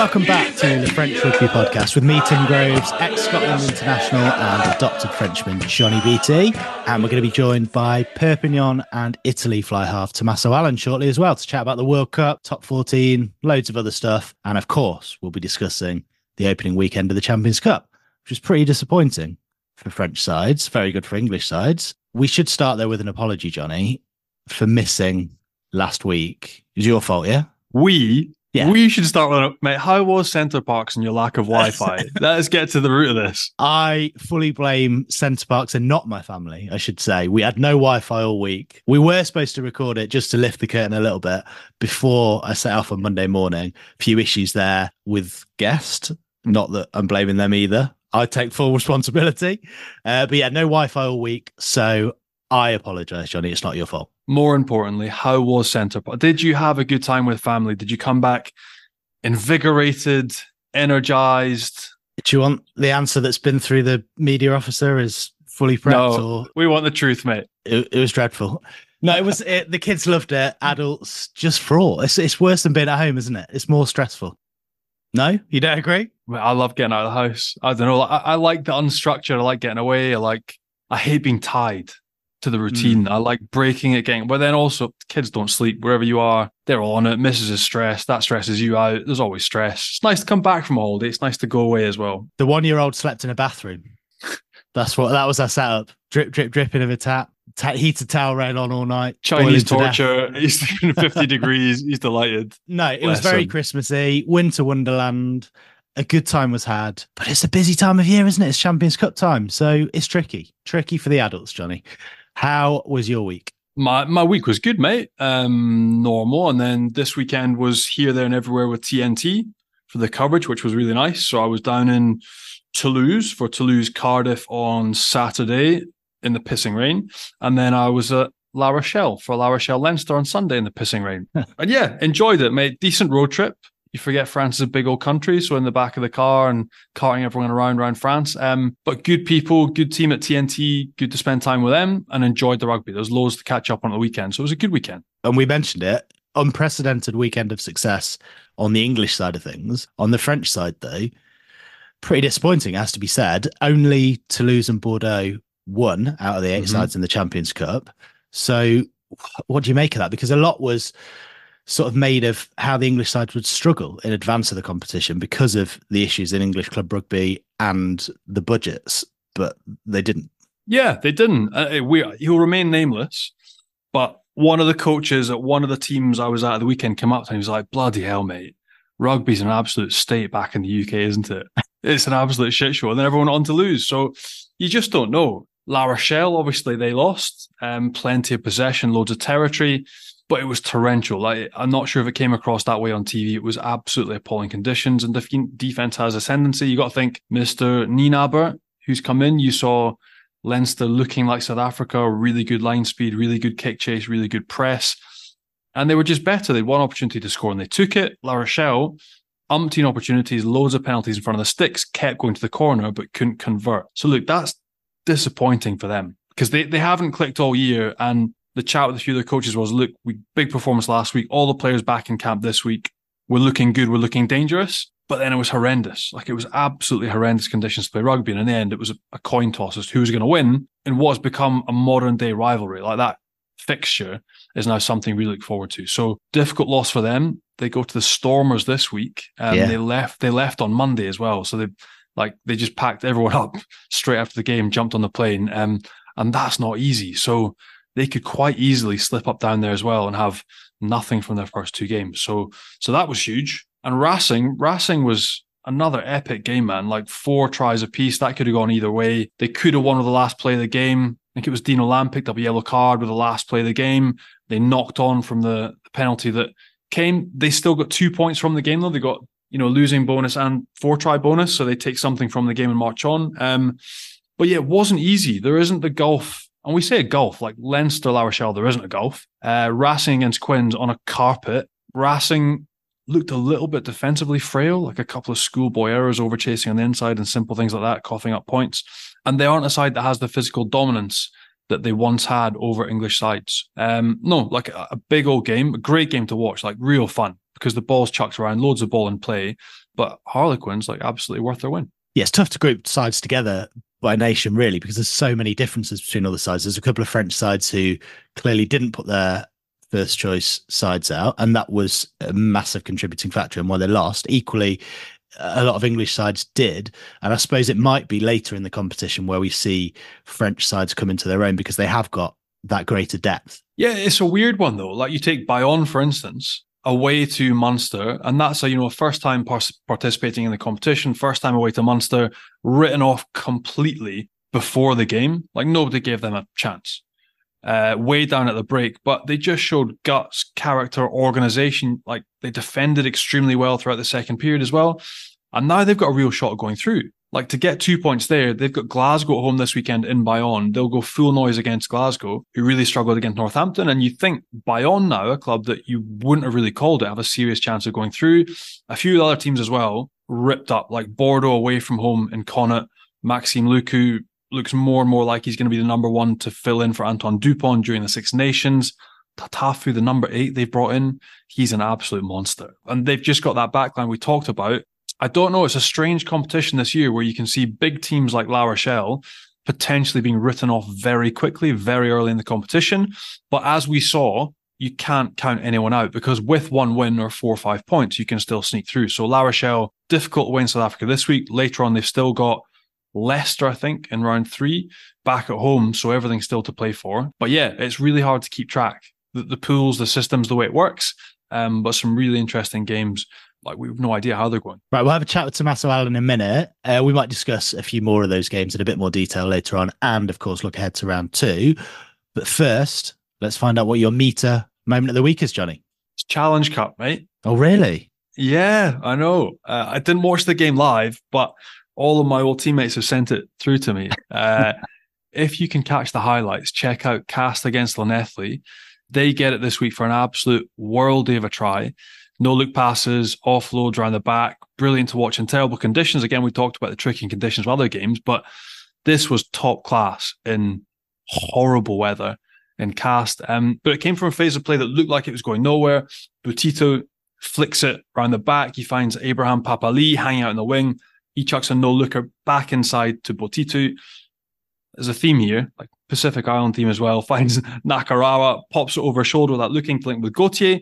welcome back to the French Rugby Podcast with me, Tim Groves, ex Scotland international and adopted Frenchman Johnny Beattie. And we're going to be joined by Perpignan and Italy fly half Tommaso Allan shortly as well to chat about the World Cup, top 14, loads of other stuff. And of course, we'll be discussing the opening weekend of the Champions Cup, which was pretty disappointing for French sides, very good for English sides. We should start there with an apology, Johnny, for missing last week. It was your fault, yeah? We yeah. We should start with mate. How was Center Parcs and your lack of Wi-Fi? Let's get to the root of this. I fully blame Center Parcs and not my family. I should say we had no Wi-Fi all week. We were supposed to record it just to lift the curtain a little bit before I set off on Monday morning. A few issues there with guest. Not that I'm blaming them either. I take full responsibility. Uh, but yeah, no Wi-Fi all week, so I apologize, Johnny. It's not your fault more importantly, how was Center Did you have a good time with family? Did you come back invigorated, energized? Do you want the answer that's been through the media officer is fully prepped? No, or... we want the truth, mate. It, it was dreadful. No, it was it, the kids loved it. Adults just fraught. It's it's worse than being at home, isn't it? It's more stressful. No, you don't agree? I love getting out of the house. I don't know. I, I like the unstructured. I like getting away. I like. I hate being tied to the routine. Mm. I like breaking it, getting, but then also kids don't sleep wherever you are. They're all on it. Misses is stressed. That stresses you out. There's always stress. It's nice to come back from a holiday. It's nice to go away as well. The one year old slept in a bathroom. That's what that was our setup. Drip, drip, dripping of a tap. Ta- heated towel rain on all night. Chinese torture. He's sleeping 50 degrees. He's delighted. No, it Bless was very him. Christmassy. Winter Wonderland. A good time was had, but it's a busy time of year, isn't it? It's Champions Cup time, so it's tricky, tricky for the adults, Johnny. How was your week? My my week was good, mate. Um, normal, and then this weekend was here, there, and everywhere with TNT for the coverage, which was really nice. So I was down in Toulouse for Toulouse Cardiff on Saturday in the pissing rain, and then I was at La Rochelle for La Rochelle Leinster on Sunday in the pissing rain. and yeah, enjoyed it, mate. Decent road trip you forget France is a big old country, so in the back of the car and carting everyone around around France. Um, but good people, good team at TNT, good to spend time with them, and enjoyed the rugby. There's loads to catch up on the weekend, so it was a good weekend. And we mentioned it, unprecedented weekend of success on the English side of things. On the French side, though, pretty disappointing, has to be said. Only Toulouse and Bordeaux won out of the 8 mm-hmm. sides in the Champions Cup. So, what do you make of that? Because a lot was sort of made of how the English side would struggle in advance of the competition because of the issues in English club rugby and the budgets, but they didn't. Yeah, they didn't. Uh, we, he'll remain nameless, but one of the coaches at one of the teams I was at the weekend came up to me and was like, bloody hell, mate. Rugby's an absolute state back in the UK, isn't it? It's an absolute shit show. And then everyone on to lose. So you just don't know. La Rochelle, obviously, they lost. Um, plenty of possession, loads of territory but it was torrential. Like I'm not sure if it came across that way on TV. It was absolutely appalling conditions, and the defense has ascendancy. You got to think, Mister Nienaber, who's come in. You saw Leinster looking like South Africa, really good line speed, really good kick chase, really good press, and they were just better. They had one opportunity to score, and they took it. La Rochelle, umpteen opportunities, loads of penalties in front of the sticks, kept going to the corner, but couldn't convert. So look, that's disappointing for them because they, they haven't clicked all year and the chat with a few of the coaches was, look, we big performance last week. All the players back in camp this week. We're looking good. We're looking dangerous. But then it was horrendous. Like it was absolutely horrendous conditions to play rugby. And in the end, it was a, a coin toss as to who's going to win in what's become a modern day rivalry. Like that fixture is now something we look forward to. So difficult loss for them. They go to the Stormers this week. and yeah. They left. They left on Monday as well. So they like they just packed everyone up straight after the game, jumped on the plane, um, and that's not easy. So they could quite easily slip up down there as well and have nothing from their first two games. So so that was huge. And Racing, Racing was another epic game, man. Like four tries apiece. That could have gone either way. They could have won with the last play of the game. I think it was Dino Lamb picked up a yellow card with the last play of the game. They knocked on from the, penalty that came. They still got two points from the game though. They got, you know, losing bonus and four try bonus. So they take something from the game and march on. Um, but yeah, it wasn't easy. There isn't the golf and we say a golf, like Leinster, La Rochelle, there isn't a golf. Uh, Racing against Quins on a carpet. Racing looked a little bit defensively frail, like a couple of schoolboy errors over chasing on the inside and simple things like that, coughing up points. And they aren't a side that has the physical dominance that they once had over English sides. Um, no, like a, a big old game, a great game to watch, like real fun because the ball's chucked around, loads of ball in play. but Harlequins like absolutely worth their win. Yeah, it's tough to group sides together by nation, really, because there's so many differences between all the sides. There's a couple of French sides who clearly didn't put their first choice sides out, and that was a massive contributing factor in why they lost. Equally, a lot of English sides did, and I suppose it might be later in the competition where we see French sides come into their own because they have got that greater depth. Yeah, it's a weird one though. Like you take Bayonne, for instance, away to Munster, and that's a you know first time participating in the competition, first time away to Munster, written off completely before the game. Like nobody gave them a chance. Uh, way down at the break, but they just showed guts, character, organization. Like they defended extremely well throughout the second period as well, and now they've got a real shot of going through. Like to get two points there, they've got Glasgow at home this weekend in Bayonne. They'll go full noise against Glasgow, who really struggled against Northampton. And you think Bayonne now, a club that you wouldn't have really called it, have a serious chance of going through. A few other teams as well ripped up, like Bordeaux away from home in Connacht. Maxime Lucu looks more and more like he's going to be the number one to fill in for Antoine Dupont during the Six Nations. Tatafu, the number eight they've brought in, he's an absolute monster. And they've just got that backline we talked about I don't know. It's a strange competition this year where you can see big teams like La Rochelle potentially being written off very quickly, very early in the competition. But as we saw, you can't count anyone out because with one win or four or five points, you can still sneak through. So La Rochelle, difficult win South Africa this week. Later on, they've still got Leicester, I think, in round three, back at home. So everything's still to play for. But yeah, it's really hard to keep track. The, the pools, the systems, the way it works. Um, but some really interesting games like we have no idea how they're going. Right, we'll have a chat with Tommaso Allan in a minute. Uh, we might discuss a few more of those games in a bit more detail later on, and of course, look ahead to round two. But first, let's find out what your Meater moment of the week is, Johnny. It's Challenge Cup, mate. Oh, really? Yeah, I know. Uh, I didn't watch the game live, but all of my old teammates have sent it through to me. Uh, if you can catch the highlights, check out Castres against Llanelli. They get it this week for an absolute worldie of a try no look passes, offloads around the back, brilliant to watch in terrible conditions. Again, we talked about the tricky conditions of other games, but this was top class in horrible weather in Castres. Um, but it came from a phase of play that looked like it was going nowhere. Botitu flicks it around the back. He finds Abraham Papali hanging out in the wing. He chucks a no looker back inside to Botitu. There's a theme here, like Pacific Island theme as well. Finds Nakarawa, pops it over shoulder without looking to link with Gauthier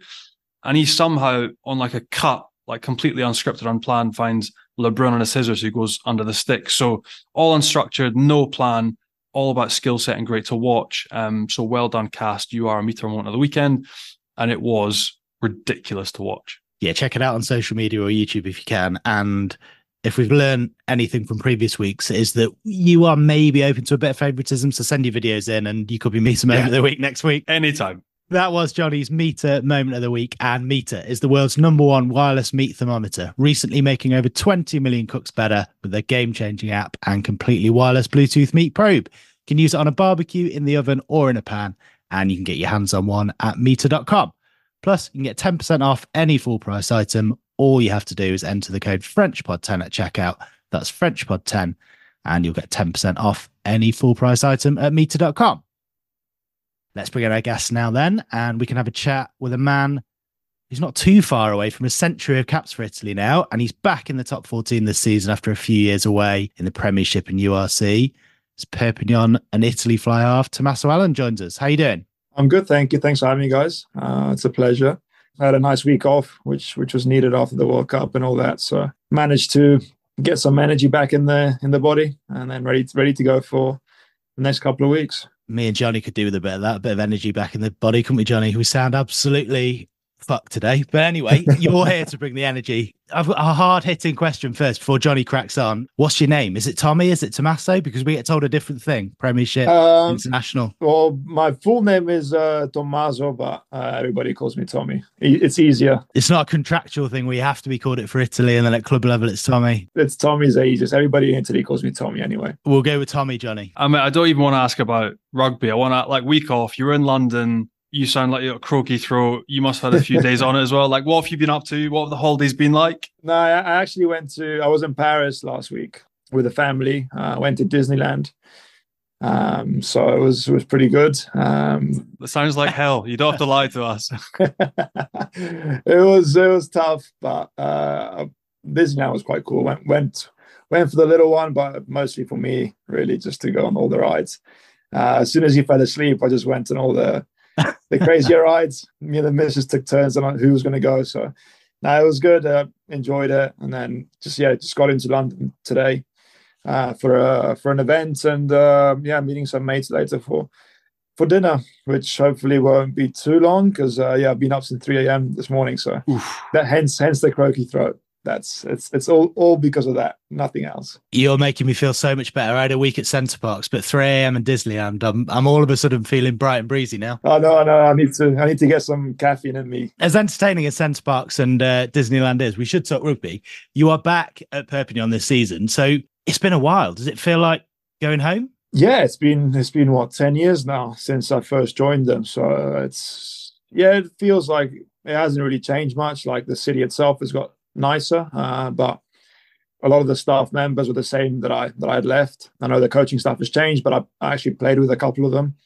and he somehow on like a cut, like completely unscripted, unplanned, finds LeBrun and a scissors who goes under the stick. So all unstructured, no plan, all about skill set and great to watch. Um, so well done, Castres. You are a Meater moment of the weekend, and it was ridiculous to watch. Yeah, check it out on social media or YouTube if you can. And if we've learned anything from previous weeks, is that you are maybe open to a bit of favoritism. So send your videos in, and you could be Meater moment yeah. of the week next week. Anytime. That was Johnny's Meater moment of the week. And Meater is the world's number one wireless meat thermometer, recently making over 20 million cooks better with their game changing app and completely wireless Bluetooth meat probe. You can use it on a barbecue, in the oven, or in a pan. And you can get your hands on one at Meater.com. Plus, you can get 10% off any full price item. All you have to do is enter the code FrenchPod10 at checkout. That's FrenchPod10, and you'll get 10% off any full price item at Meater.com. Let's bring in our guest now, then, and we can have a chat with a man who's not too far away from a century of caps for Italy now, and he's back in the top 14 this season after a few years away in the Premiership and URC. It's Perpignan and Italy fly half. Tommaso Allan joins us. How you doing? I'm good, thank you. Thanks for having me, guys. Uh, it's a pleasure. I had a nice week off, which which was needed after the World Cup and all that. So managed to get some energy back in the in the body, and then ready ready to go for the next couple of weeks me and Johnny could do with a bit of that, a bit of energy back in the body, couldn't we, Johnny? We sound absolutely fucked today. But anyway, you're here to bring the energy. I've got a hard hitting question first before Johnny cracks on. What's your name? Is it Tommy? Is it Tommaso? Because we get told a different thing. Premiership, um, international. Well, my full name is uh, Tommaso, but uh, everybody calls me Tommy. It's easier. It's not a contractual thing where you have to be called it for Italy, and then at club level it's Tommy. It's Tommy's ages. Everybody in Italy calls me Tommy anyway. We'll go with Tommy, Johnny. I mean, I don't even want to ask about rugby. I want to like week off. You're in London you sound like you're a croaky throat. You must have had a few days on it as well. Like, what have you been up to? What have the holidays been like? No, I actually went to. I was in Paris last week with a family. Uh, I went to Disneyland. Um, so it was it was pretty good. Um, it sounds like hell. You don't have to lie to us. it was it was tough, but uh, Disneyland was quite cool. Went went went for the little one, but mostly for me, really, just to go on all the rides. Uh, as soon as he fell asleep, I just went on all the the crazier rides. Me and the missus took turns on who was going to go. So, no, it was good. Uh, enjoyed it, and then just yeah, just got into London today uh, for a for an event, and uh, yeah, meeting some mates later for for dinner, which hopefully won't be too long because uh, yeah, I've been up since three a.m. this morning, so Oof. that hence hence the croaky throat that's it's it's all all because of that nothing else. You're making me feel so much better. I had a week at Center Parcs but 3 a.m and disneyland i'm, I'm all of a sudden feeling bright and breezy now. Oh no no i need to i need to get some caffeine in me. As entertaining as Center Parcs and uh, disneyland is we should talk rugby. You are back at perpignan this season. So it's been a while. Does it feel like going home? Yeah it's been it's been what 10 years now since i first joined them. So it's yeah it feels like it hasn't really changed much. Like the city itself has got nicer. Uh, but a lot of the staff members were the same that I that I had left. I know the coaching staff has changed, but I, I actually played with a couple of them,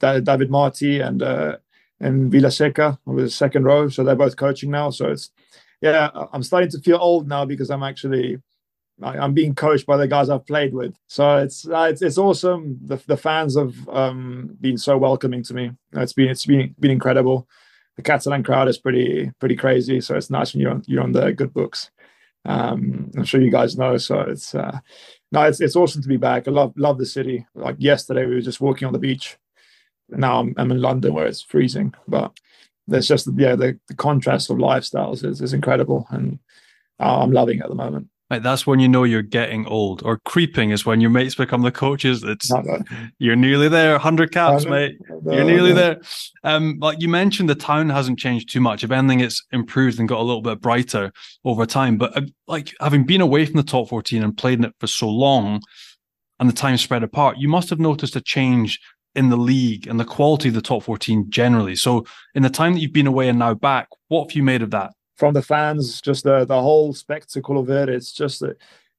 David Marty and uh, and Vilaseca was second row, so they're both coaching now. So it's yeah, I'm starting to feel old now because I'm actually I'm being coached by the guys I've played with. So it's uh, it's, it's awesome. The, the fans have um, been so welcoming to me. It's been it's been been incredible the Catalan crowd is pretty pretty crazy. So it's nice when you're on, you're on the good books. Um, I'm sure you guys know. So it's uh, no, it's it's awesome to be back. I love love the city. Like yesterday, we were just walking on the beach. Now I'm, I'm in London where it's freezing, but there's just yeah the, the contrast of lifestyles is, is incredible, and uh, I'm loving it at the moment. Like that's when you know you're getting old, or creeping is when your mates become the coaches. It's you're nearly there, hundred caps, mate. you're nearly there. Um, like you mentioned, the town hasn't changed too much. If anything, it's improved and got a little bit brighter over time. But uh, like having been away from the top fourteen and played in it for so long, and the time spread apart, you must have noticed a change in the league and the quality of the top 14 generally. So, in the time that you've been away and now back, what have you made of that? From the fans, just the the whole spectacle of it. It's just a,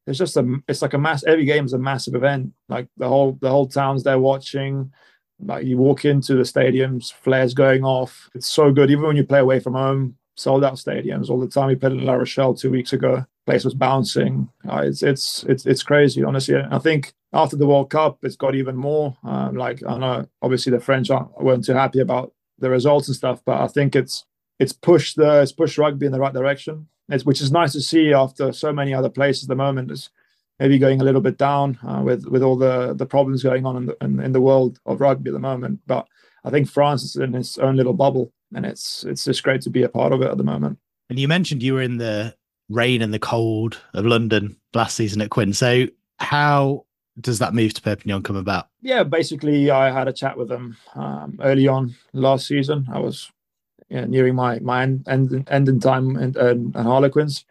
it's just a it's like a mass. Every game is a massive event. Like the whole the whole town's there watching. Like you walk into the stadiums, flares going off. It's so good. Even when you play away from home, sold out stadiums all the time. We played in La Rochelle two weeks ago. Place was bouncing. Uh, it's it's it's it's crazy, honestly. I think after the World Cup, it's got even more. Um, like I know, obviously the French aren't, weren't too happy about the results and stuff, but I think it's it's pushed the it's pushed rugby in the right direction. It's, which is nice to see after so many other places at the moment is maybe going a little bit down uh, with with all the the problems going on in the in, in, the world of rugby at the moment. But I think France is in its own little bubble, and it's it's just great to be a part of it at the moment. And you mentioned you were in the rain and the cold of London last season at Quinn. So how does that move to Perpignan come about? Yeah, basically, I had a chat with them um, early on last season. I was yeah, nearing my my end end, end in time and, and, and Harlequins,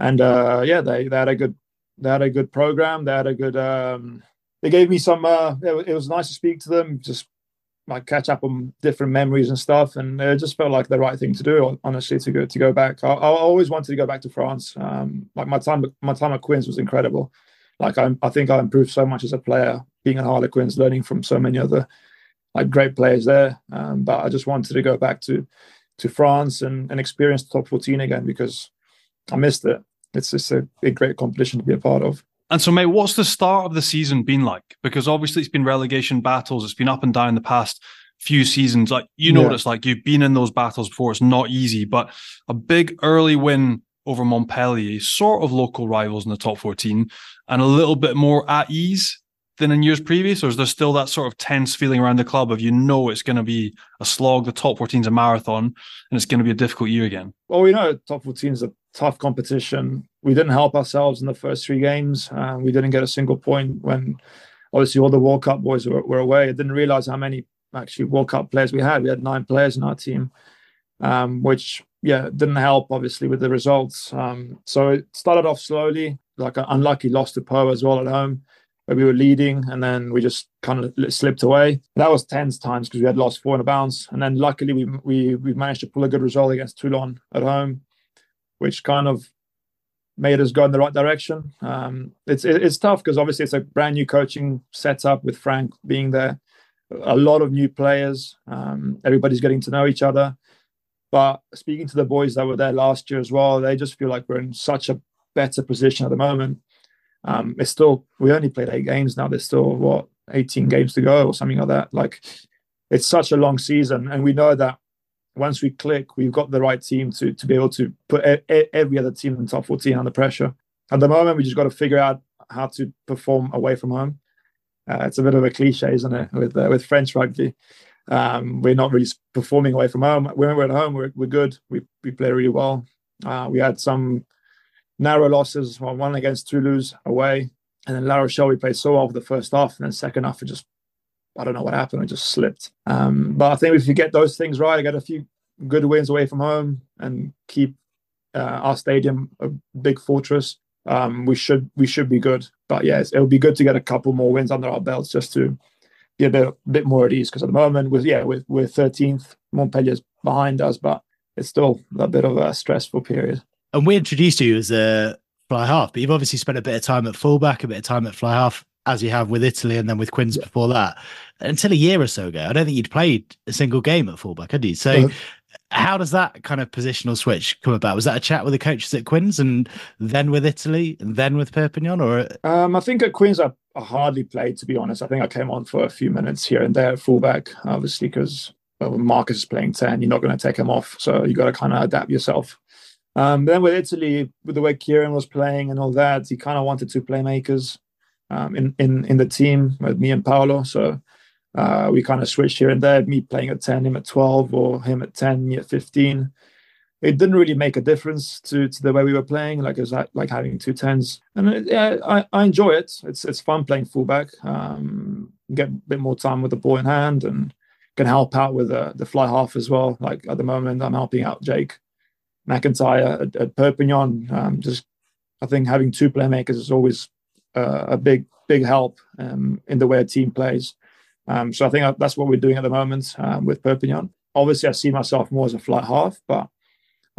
and uh, yeah, they they had a good they had a good program. They had a good. Um, they gave me some. Uh, it, it was nice to speak to them. Just like catch up on different memories and stuff, and it just felt like the right thing to do. Honestly, to go to go back. I, I always wanted to go back to France. Um, like my time, my time at Quins was incredible. Like I, I think I improved so much as a player, being at Harlequins, learning from so many other like great players there. Um, but I just wanted to go back to to France and, and experience the top 14 again because I missed it. It's just a, a great competition to be a part of. And so, mate, what's the start of the season been like? Because obviously it's been relegation battles. It's been up and down the past few seasons. Like you know, yeah. it's like you've been in those battles before. It's not easy, but a big early win over Montpellier, sort of local rivals in the top 14, and a little bit more at ease than in years previous, or is there still that sort of tense feeling around the club of you know it's going to be a slog, the top 14 is a marathon, and it's going to be a difficult year again? Well, we know top 14 is a tough competition. We didn't help ourselves in the first three games. Uh, we didn't get a single point when obviously all the World Cup boys were, were, away. I didn't realize how many actually World Cup players we had. We had nine players in our team, um, which yeah didn't help obviously with the results. Um, so it started off slowly, like an unlucky loss to Pau as well at home where we were leading and then we just kind of slipped away. That was tense times because we had lost four in a bounce. And then luckily we, we, we managed to pull a good result against Toulon at home, which kind of made us go in the right direction. Um, it's it's tough because obviously it's a brand new coaching setup with Franck being there, a lot of new players. Um, everybody's getting to know each other. But speaking to the boys that were there last year as well, they just feel like we're in such a better position at the moment. Um, it's still we only played eight games now. There's still what 18 games to go or something like that. Like it's such a long season, and we know that once we click, we've got the right team to to be able to put every other team in the top 14 under pressure. At the moment, we just got to figure out how to perform away from home. Uh, it's a bit of a cliche, isn't it, with uh, with French rugby? Um, we're not really performing away from home. When we're at home, we're, we're good. We we play really well. Uh, we had some narrow losses. one against Toulouse away, and then La Rochelle we played so well for the first half, and then second half it just I don't know what happened. It just slipped. Um, but I think if you get those things right, get a few good wins away from home, and keep uh, our stadium a big fortress. Um, we should we should be good. But yes, it'll be good to get a couple more wins under our belts just to be a bit, a bit more at ease. Because at the moment, with yeah, we're, we're 13th, Montpellier's behind us, but it's still a bit of a stressful period. And we introduced you as a fly half, but you've obviously spent a bit of time at fullback, a bit of time at fly half, as you have with Italy and then with Quins yeah. before that. Until a year or so ago, I don't think you'd played a single game at fullback, had you? So, uh-huh. how does that kind of positional switch come about? Was that a chat with the coaches at Quins and then with Italy and then with Perpignan, or? Um, I think at Quins I, I hardly played, to be honest. I think I came on for a few minutes here and there at fullback, obviously because well, Marcus is playing ten, you're not going to take him off, so you got to kind of adapt yourself. Um, then with Italy, with the way Kieran was playing and all that, he kind of wanted two playmakers um, in in in the team with me and Paolo. So uh, we kind of switched here and there. Me playing at ten, him at twelve, or him at ten, me at fifteen. It didn't really make a difference to, to the way we were playing. Like it was like, like having two tens, and it, yeah, I, I enjoy it. It's it's fun playing fullback. Um, get a bit more time with the ball in hand and can help out with the, the fly half as well. Like at the moment, I'm helping out Jake McIntyre at, at Perpignan. Um, just I think having two playmakers is always uh, a big big help um, in the way a team plays. Um, so I think that's what we're doing at the moment um, with Perpignan. Obviously, I see myself more as a fly half, but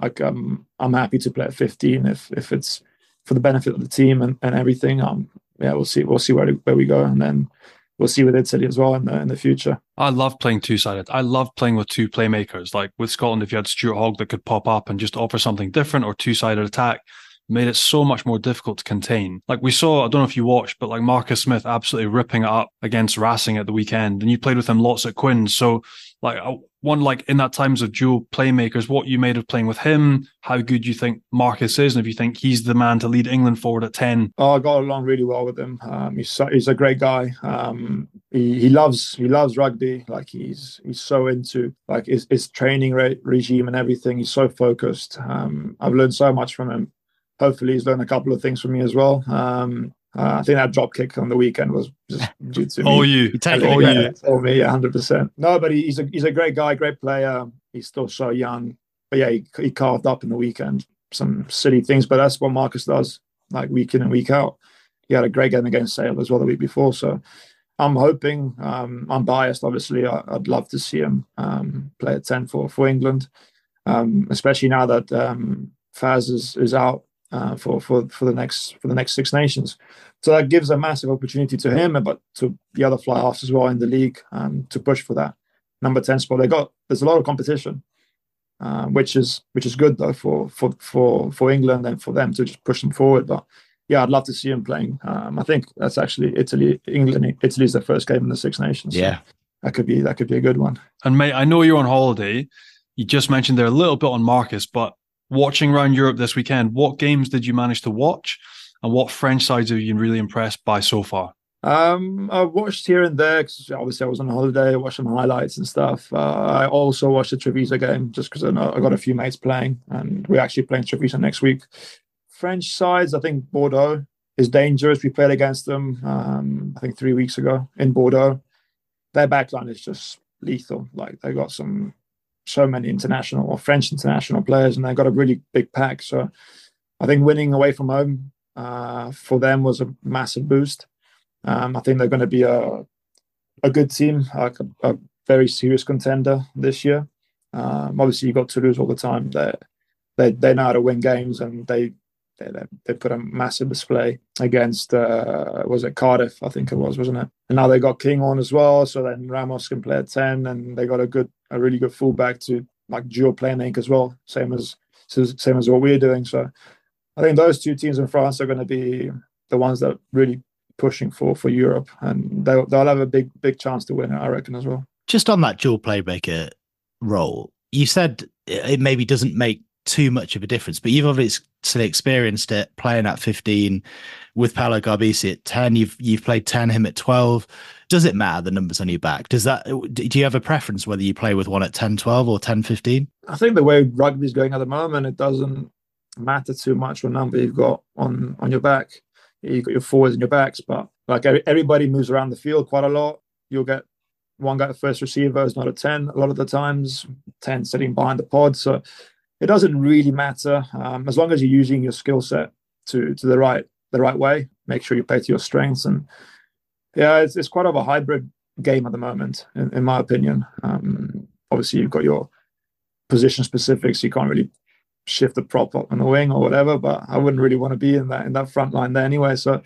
like um, I'm happy to play at 15 if if it's for the benefit of the team and, and everything. Um, yeah, we'll see we'll see where where we go, and then we'll see with Italy as well in the in the future. I love playing two sided. I love playing with two playmakers. Like with Scotland, if you had Stuart Hogg that could pop up and just offer something different or two sided attack, made it so much more difficult to contain. Like we saw, I don't know if you watched, but like Marcus Smith absolutely ripping it up against Racing at the weekend, and you played with him lots at Quins. So like one like in that times of dual playmakers, what you made of playing with him, how good you think Marcus is, and if you think he's the man to lead England forward at ten. Oh, I got along really well with him. Um, he's so, he's a great guy. Um, he, he loves he loves rugby. Like he's he's so into like his, his training re- regime and everything. He's so focused. Um, I've learned so much from him. Hopefully, he's learned a couple of things from me as well. Um, uh, I think that drop kick on the weekend was just due to me. Oh, you, you take it, all you. For me, hundred percent. No, but he's a he's a great guy, great player. He's still so young, but yeah, he, he carved up in the weekend some silly things. But that's what Marcus does, like week in and week out. He had a great game against Sale as well the week before. So I'm hoping. Um, I'm biased, obviously. I, would love to see him um, play at ten for for England, um, especially now that um, Faz is is out uh, for for for the next for the next Six Nations. So that gives a massive opportunity to him, but to the other fly halves as well in the league um, to push for that number ten spot. They got there's a lot of competition, uh, which is which is good though for for for for England and for them to just push them forward. But yeah, I'd love to see him playing. Um, I think that's actually Italy, England. Italy's their first game in the Six Nations. So yeah, that could be that could be a good one. And mate, I know you're on holiday. You just mentioned there a little bit on Marcus, but watching around Europe this weekend, what games did you manage to watch, and what French sides have you been really impressed by so far? Um, I watched here and there because obviously I was on holiday. Some highlights and stuff. Uh, I also watched the Treviso game just because I, I got a few mates playing, and we're actually playing Treviso next week. French sides, I think Bordeaux is dangerous. We played against them, um, I think three weeks ago in Bordeaux. Their backline is just lethal. Like they got some so many international or French international players, and they got a really big pack. So I think winning away from home uh, for them was a massive boost. Um, I think they're going to be a a good team, a, a very serious contender this year. Um, obviously, you got Toulouse all the time. They they they know how to win games, and they they, they put a massive display against uh, was it Cardiff? I think it was, wasn't it? And now they got Kinghorn as well, so then Ramos can play at ten, and they got a good, a really good fullback to like dual playmaker as well, same as same as what we're doing. So I think those two teams in France are going to be the ones that are really pushing for for Europe, and they'll they'll have a big big chance to win it, I reckon as well. Just on that dual playmaker role, you said it maybe doesn't make too much of a difference, but you've obviously experienced it playing at 15 with Paolo Garbisi at 10. You've you've played 10 him at 12. Does it matter the numbers on your back? Does that do you have a preference whether you play with one at 10, 12 or 10, 15? I think the way rugby is going at the moment, it doesn't matter too much what number you've got on on your back. You've got your forwards and your backs, but like everybody moves around the field quite a lot. You'll get one guy, first receiver, is not a 10 a lot of the times, 10 sitting behind the pod. So it doesn't really matter um, as long as you're using your skill set to to the right the right way. Make sure you play to your strengths, and yeah, it's, it's quite of a hybrid game at the moment, in, in my opinion. Um, obviously, you've got your position specifics. You can't really shift the prop up on the wing or whatever, but I wouldn't really want to be in that in that front line there anyway. So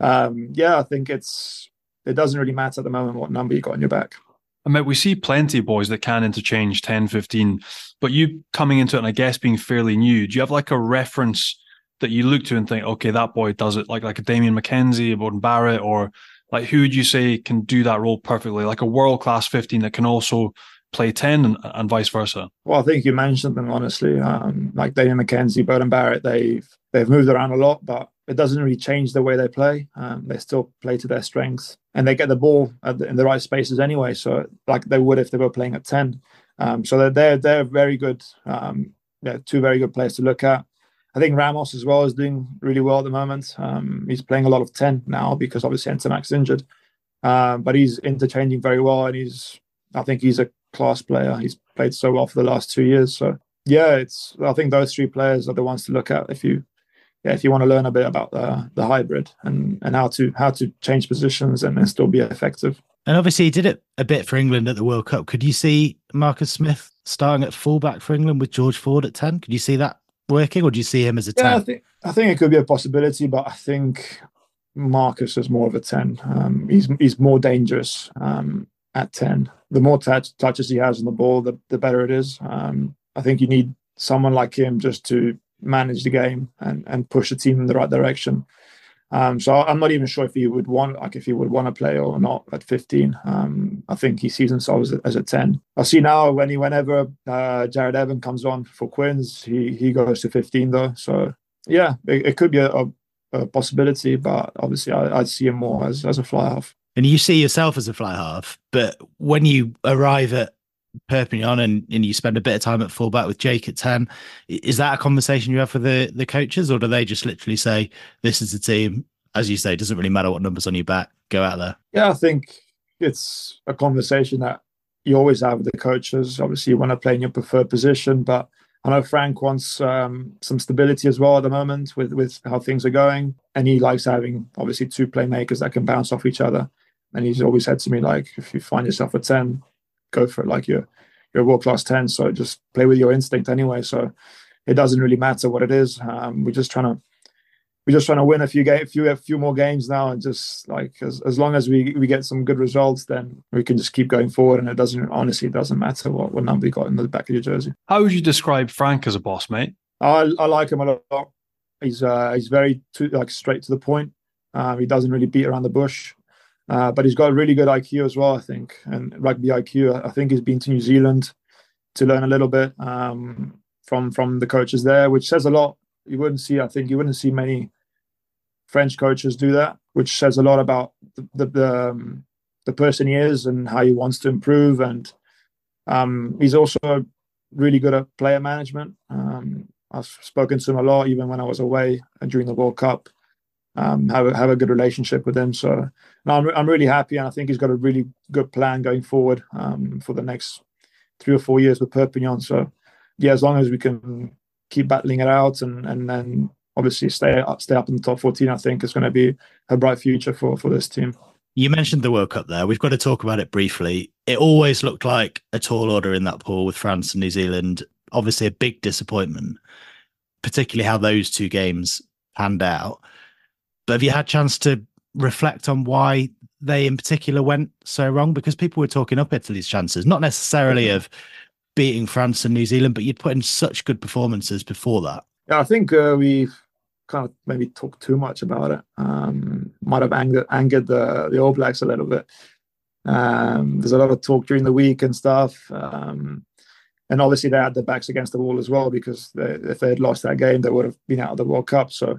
um, yeah, I think it's it doesn't really matter at the moment what number you got on your back. I mean, we see plenty of boys that can interchange 10, 15, but you coming into it and I guess being fairly new, do you have like a reference that you look to and think, okay, that boy does it like like a Damian McKenzie, a Beauden Barrett, or like who would you say can do that role perfectly? Like a world class 15 that can also play 10 and, and vice versa? Well, I think you mentioned them honestly. Um, like Damian McKenzie, Beauden Barrett, they've they've moved around a lot, but it doesn't really change the way they play. Um, they still play to their strengths, and they get the ball the, in the right spaces anyway. So like they would if they were playing at ten. Um, so they're they're, they're very good. Um, two very good players to look at. I think Ramos as well is doing really well at the moment. Um, he's playing a lot of ten now because obviously Ntamack's injured, um, but he's interchanging very well, and he's I think he's a class player. He's played so well for the last two years. So yeah, it's I think those three players are the ones to look at if you yeah, if you want to learn a bit about the the hybrid and and how to how to change positions and, and still be effective. And obviously, he did it a bit for England at the World Cup. Could you see Marcus Smith starting at fullback for England with George Ford at ten? Could you see that working, or do you see him as a ten? Yeah, I think I think it could be a possibility, but I think Marcus is more of a ten. Um, he's he's more dangerous um, at ten. The more touch, touches he has on the ball, the the better it is. Um, I think you need someone like him just to manage the game and and push the team in the right direction. Um, so I'm not even sure if he would want like if he would want to play or not at 15. Um, I think he sees himself as a, as a 10. I see now when he whenever uh, Jarrod Evans comes on for Quins, he he goes to 15 though. So yeah, it, it could be a, a, possibility, but obviously I, would see him more as as a fly half. And you see yourself as a fly half, but when you arrive at Perpignan and, and you spend a bit of time at fullback with Jake at 10. Is that a conversation you have with the, the coaches, or do they just literally say, This is the team? As you say, it doesn't really matter what numbers on your back, go out there. Yeah, I think it's a conversation that you always have with the coaches. Obviously, you want to play in your preferred position, but I know Franck wants um, some stability as well at the moment with, with how things are going. And he likes having obviously two playmakers that can bounce off each other. And he's always said to me, like, if you find yourself a 10, go for it like you're you're world class 10 so just play with your instinct anyway so it doesn't really matter what it is um, we're just trying to we're just trying to win a few game, few a few more games now, and just like as, as long as we, we get some good results, then we can just keep going forward. And it doesn't honestly, it doesn't matter what, what number you got in the back of your jersey. How would you describe Franck as a boss, mate? I, I like him a lot. He's uh, he's very to, like straight to the point. Um, he doesn't really beat around the bush. Uh, but he's got a really good IQ as well, I think, and rugby IQ. I think he's been to New Zealand to learn a little bit um, from from the coaches there, which says a lot. You wouldn't see, I think, you wouldn't see many French coaches do that, which says a lot about the the, the, um, the person he is and how he wants to improve. And um, he's also really good at player management. Um, I've spoken to him a lot, even when I was away during the World Cup um, have a, have a good relationship with him. So I'm I'm really happy, and I think he's got a really good plan going forward um, for the next three or four years with Perpignan. So yeah, as long as we can keep battling it out and and then obviously stay up, stay up in the top 14, I think it's going to be a bright future for for this team. You mentioned the World Cup there. We've got to talk about it briefly. It always looked like a tall order in that pool with France and New Zealand. Obviously, a big disappointment, particularly how those two games panned out. But have you had a chance to reflect on why they in particular went so wrong? Because people were talking up Italy's chances, not necessarily of beating France and New Zealand, but you'd put in such good performances before that. Yeah, I think uh, we kind of maybe talked too much about it. Um, might have angered angered the the All Blacks a little bit. Um, there's a lot of talk during the week and stuff. Um, and obviously they had their backs against the wall as well because they, if they had lost that game, they would have been out of the World Cup. So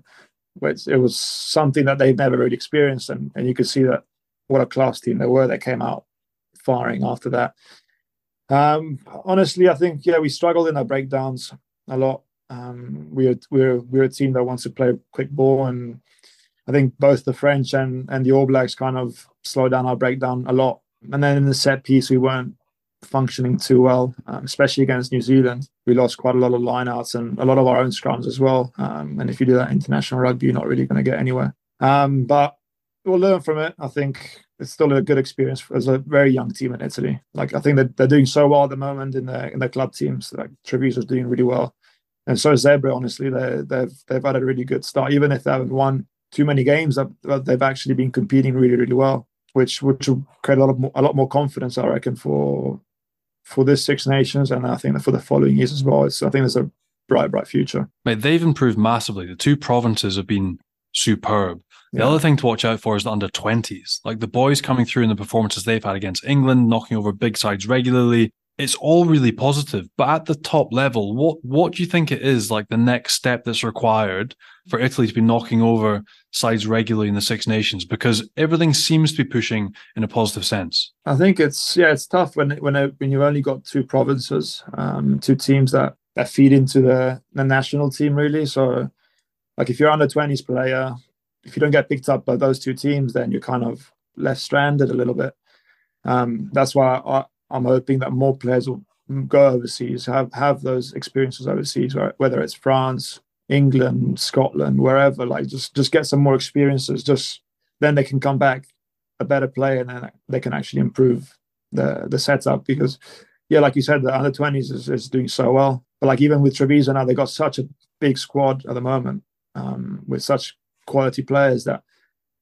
it was something that they've never really experienced, and, and you could see that what a class team they were. They came out firing after that. Um, honestly, I think yeah, we struggled in our breakdowns a lot. Um, we're we're we're a team that wants to play quick ball, and I think both the French and and the All Blacks kind of slowed down our breakdown a lot. And then in the set piece, we weren't functioning too well, um, especially against New Zealand. We lost quite a lot of lineouts and a lot of our own scrums as well. Um, and if you do that international rugby, you're not really going to get anywhere. Um, but we'll learn from it. I think it's still a good experience as a very young team in Italy. Like I think that they're doing so well at the moment in the in the club teams. Like Treviso's doing really well, and so Zebre. Honestly, they they've they've had a really good start. Even if they haven't won too many games, they've actually been competing really really well, which which will create a lot of more, a lot more confidence, I reckon, for for this Six Nations, and I think for the following years as well. It's, I think there's a bright, bright future. Mate, they've improved massively. The two provinces have been superb. The yeah. other thing to watch out for is the under 20s. Like the boys coming through in the performances they've had against England, knocking over big sides regularly. It's all really positive. But at the top level, what what do you think it is like the next step that's required for Italy to be knocking over sides regularly in the Six Nations? Because everything seems to be pushing in a positive sense. I think it's yeah, it's tough when when when you've only got two provinces, um, two teams that that feed into the the national team really. So like if you're under 20s player if you don't get picked up by those two teams, then you're kind of left stranded a little bit. Um, that's why I, am hoping that more players will go overseas, have have those experiences overseas, whether it's France, England, Scotland, wherever. Like just just get some more experiences. Just then they can come back a better player, and then they can actually improve the the setup. Because yeah, like you said, the under 20s is, is doing so well. But like even with Treviso now, they got such a big squad at the moment um, with such quality players that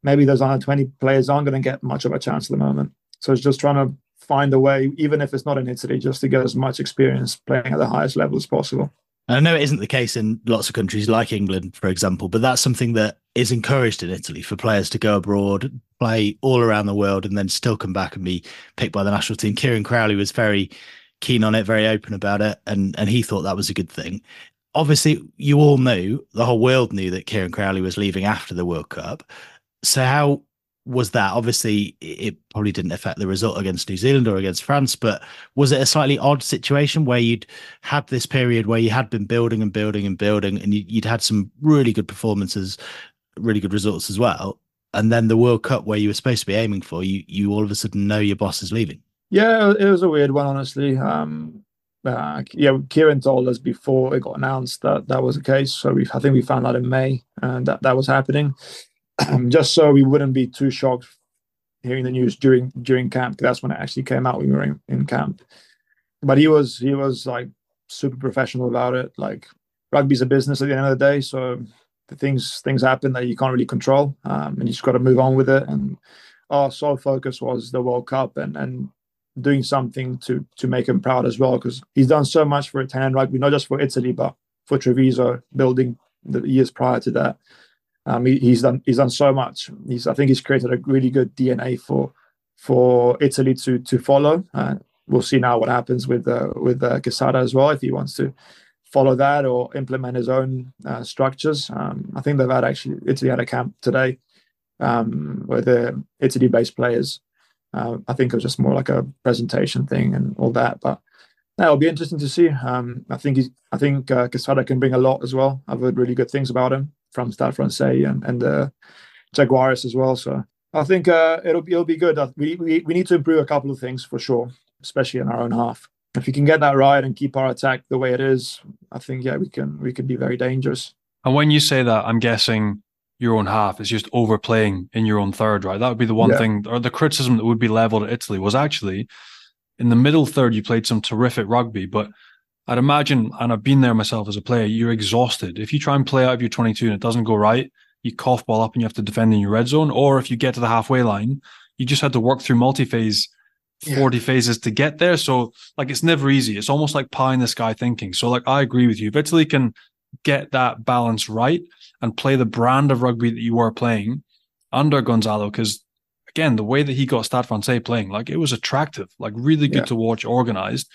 maybe those under 20 players aren't going to get much of a chance at the moment. So it's just trying to find a way, even if it's not in Italy, just to get as much experience playing at the highest level as possible. I know it isn't the case in lots of countries like England, for example, but that's something that is encouraged in Italy for players to go abroad, play all around the world, and then still come back and be picked by the national team. Kieran Crowley was very keen on it, very open about it, and and he thought that was a good thing obviously you all knew the whole world knew that Kieran Crowley was leaving after the World Cup. So how was that? Obviously, it probably didn't affect the result against New Zealand or against France, but was it a slightly odd situation where you'd had this period where you had been building and building and building, and you'd had some really good performances, really good results as well, and then the World Cup where you were supposed to be aiming for, you you all of a sudden know your boss is leaving? Yeah, it was a weird one, honestly. Um, uh, yeah, Kieran told us before it got announced that that was the case. So we, I think we found out in May and that that was happening. Just so we wouldn't be too shocked hearing the news during during camp. That's when it actually came out. when We were in, in camp, but he was he was like super professional about it. Like rugby's a business at the end of the day, so the things things happen that you can't really control, um, and you just got to move on with it. And our sole focus was the World Cup, and and doing something to to make him proud as well because he's done so much for Italian rugby, not just for Italy but for Treviso, building the years prior to that. Um, he, he's done he's done so much. He's I think he's created a really good DNA for for Italy to to follow. Uh, we'll see now what happens with uh, with uh, as well if he wants to follow that or implement his own uh, structures. Um, I think they've had actually Italy had a camp today um, where the Italy based players uh, I think it was just more like a presentation thing and all that. But that'll be interesting to see. Um, I think he's, I think uh, can bring a lot as well. I've heard really good things about him from Stade Francais and and uh, Jaguares as well. So I think uh, it'll be it'll be good. We, we we need to improve a couple of things for sure, especially in our own half. If we can get that right and keep our attack the way it is, I think yeah we can we can be very dangerous. And when you say that, I'm guessing your own half is just overplaying in your own third, right? That would be the one yeah. thing, or the criticism that would be leveled at Italy was actually in the middle third, you played some terrific rugby, but I'd imagine, and I've been there myself as a player, you're exhausted. If you try and play out of your 22 and it doesn't go right, you cough ball up and you have to defend in your red zone. Or if you get to the halfway line, you just had to work through multi phase 40 yeah. phases to get there. So, like, it's never easy. It's almost like pie in the sky thinking. So, like, I agree with you. If Italy can get that balance right and play the brand of rugby that you were playing under Gonzalo. Because again, the way that he got Stade Francais playing, like it was attractive, like really good yeah. to watch, organized.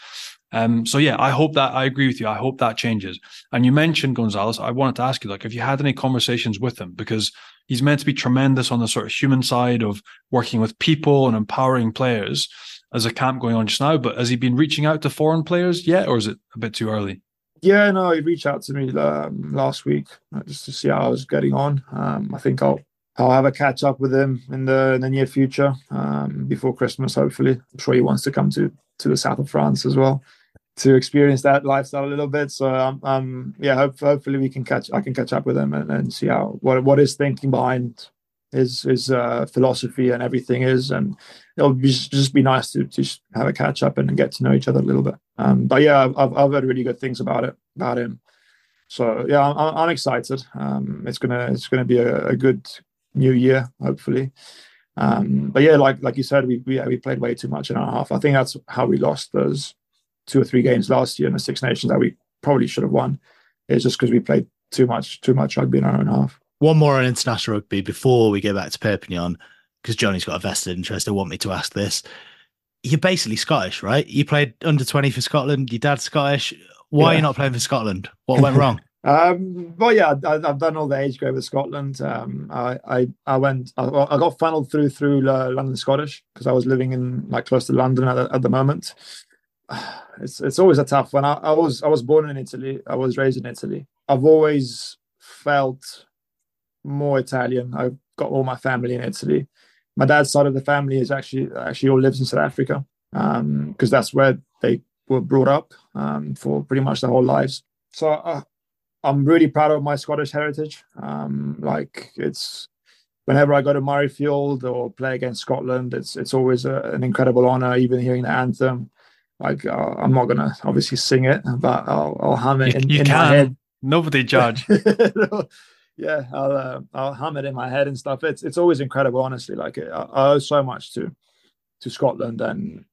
Um, so yeah, I hope that I agree with you. I hope that changes. And you mentioned Gonzalez. I wanted to ask you, like, have you had any conversations with him? Because he's meant to be tremendous on the sort of human side of working with people and empowering players as a camp going on just now. But has he been reaching out to foreign players yet, or is it a bit too early? Yeah, no, he reached out to me um, last week uh, just to see how I was getting on. Um, I think I'll I'll have a catch up with him in the in the near future um, before Christmas. Hopefully, I'm sure he wants to come to to the south of France as well to experience that lifestyle a little bit. So um, um yeah, hope, hopefully we can catch I can catch up with him and, and see how what what his thinking behind his his uh, philosophy and everything is, and it'll be, just be nice to to have a catch up and get to know each other a little bit. Um, but yeah, I've I've heard really good things about it about him. So yeah, I'm, I'm excited. Um, it's gonna it's gonna be a, a good new year, hopefully. Um, but yeah, like like you said, we we, yeah, we played way too much in our half. I think that's how we lost those two or three games last year in the Six Nations that we probably should have won. It's just because we played too much too much rugby in our own half. One more on international rugby before we go back to Perpignan, because Johnny's got a vested interest. I want me to ask this. You're basically Scottish, right? You played under 20 for Scotland. Your dad's Scottish. Why yeah. are you not playing for Scotland? What went wrong? Um, well, yeah, I, have done all the age grade with Scotland. Um, I, I, I went, I, I, got funneled through through uh, London Scottish because I was living in like close to London at at the moment. It's it's always a tough one. I, I was I was born in Italy. I was raised in Italy. I've always felt more Italian. I've got all my family in Italy. My dad's side of the family is actually actually all lives in South Africa because um, that's where they were brought up um, for pretty much their whole lives. So uh, I'm really proud of my Scottish heritage. Um, like it's whenever I go to Murrayfield or play against Scotland, it's it's always a, an incredible honor. Even hearing the anthem, like uh, I'm not gonna obviously sing it, but I'll, I'll hum it in, you in can. my head. Nobody judge. yeah, I'll uh, I'll hum it in my head and stuff. It's it's always incredible, honestly. Like I, I owe so much to to Scotland and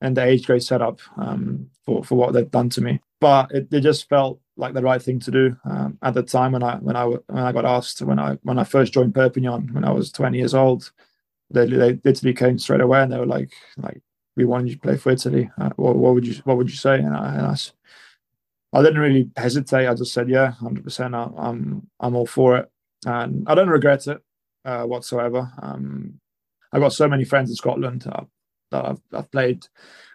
and the age grade setup um, for for what they've done to me. But it, it just felt like the right thing to do um, at the time when I when I when I got asked when I when I first joined Perpignan when I was 20 years old. They, they literally came straight away and they were like like we wanted you to play for Italy. Uh, what, what, would you what would you say? And I, and I, I didn't really hesitate. I just said yeah, hundred percent. I'm I'm all for it, and I don't regret it uh, whatsoever. Um, I've got so many friends in Scotland uh, that I've, I've played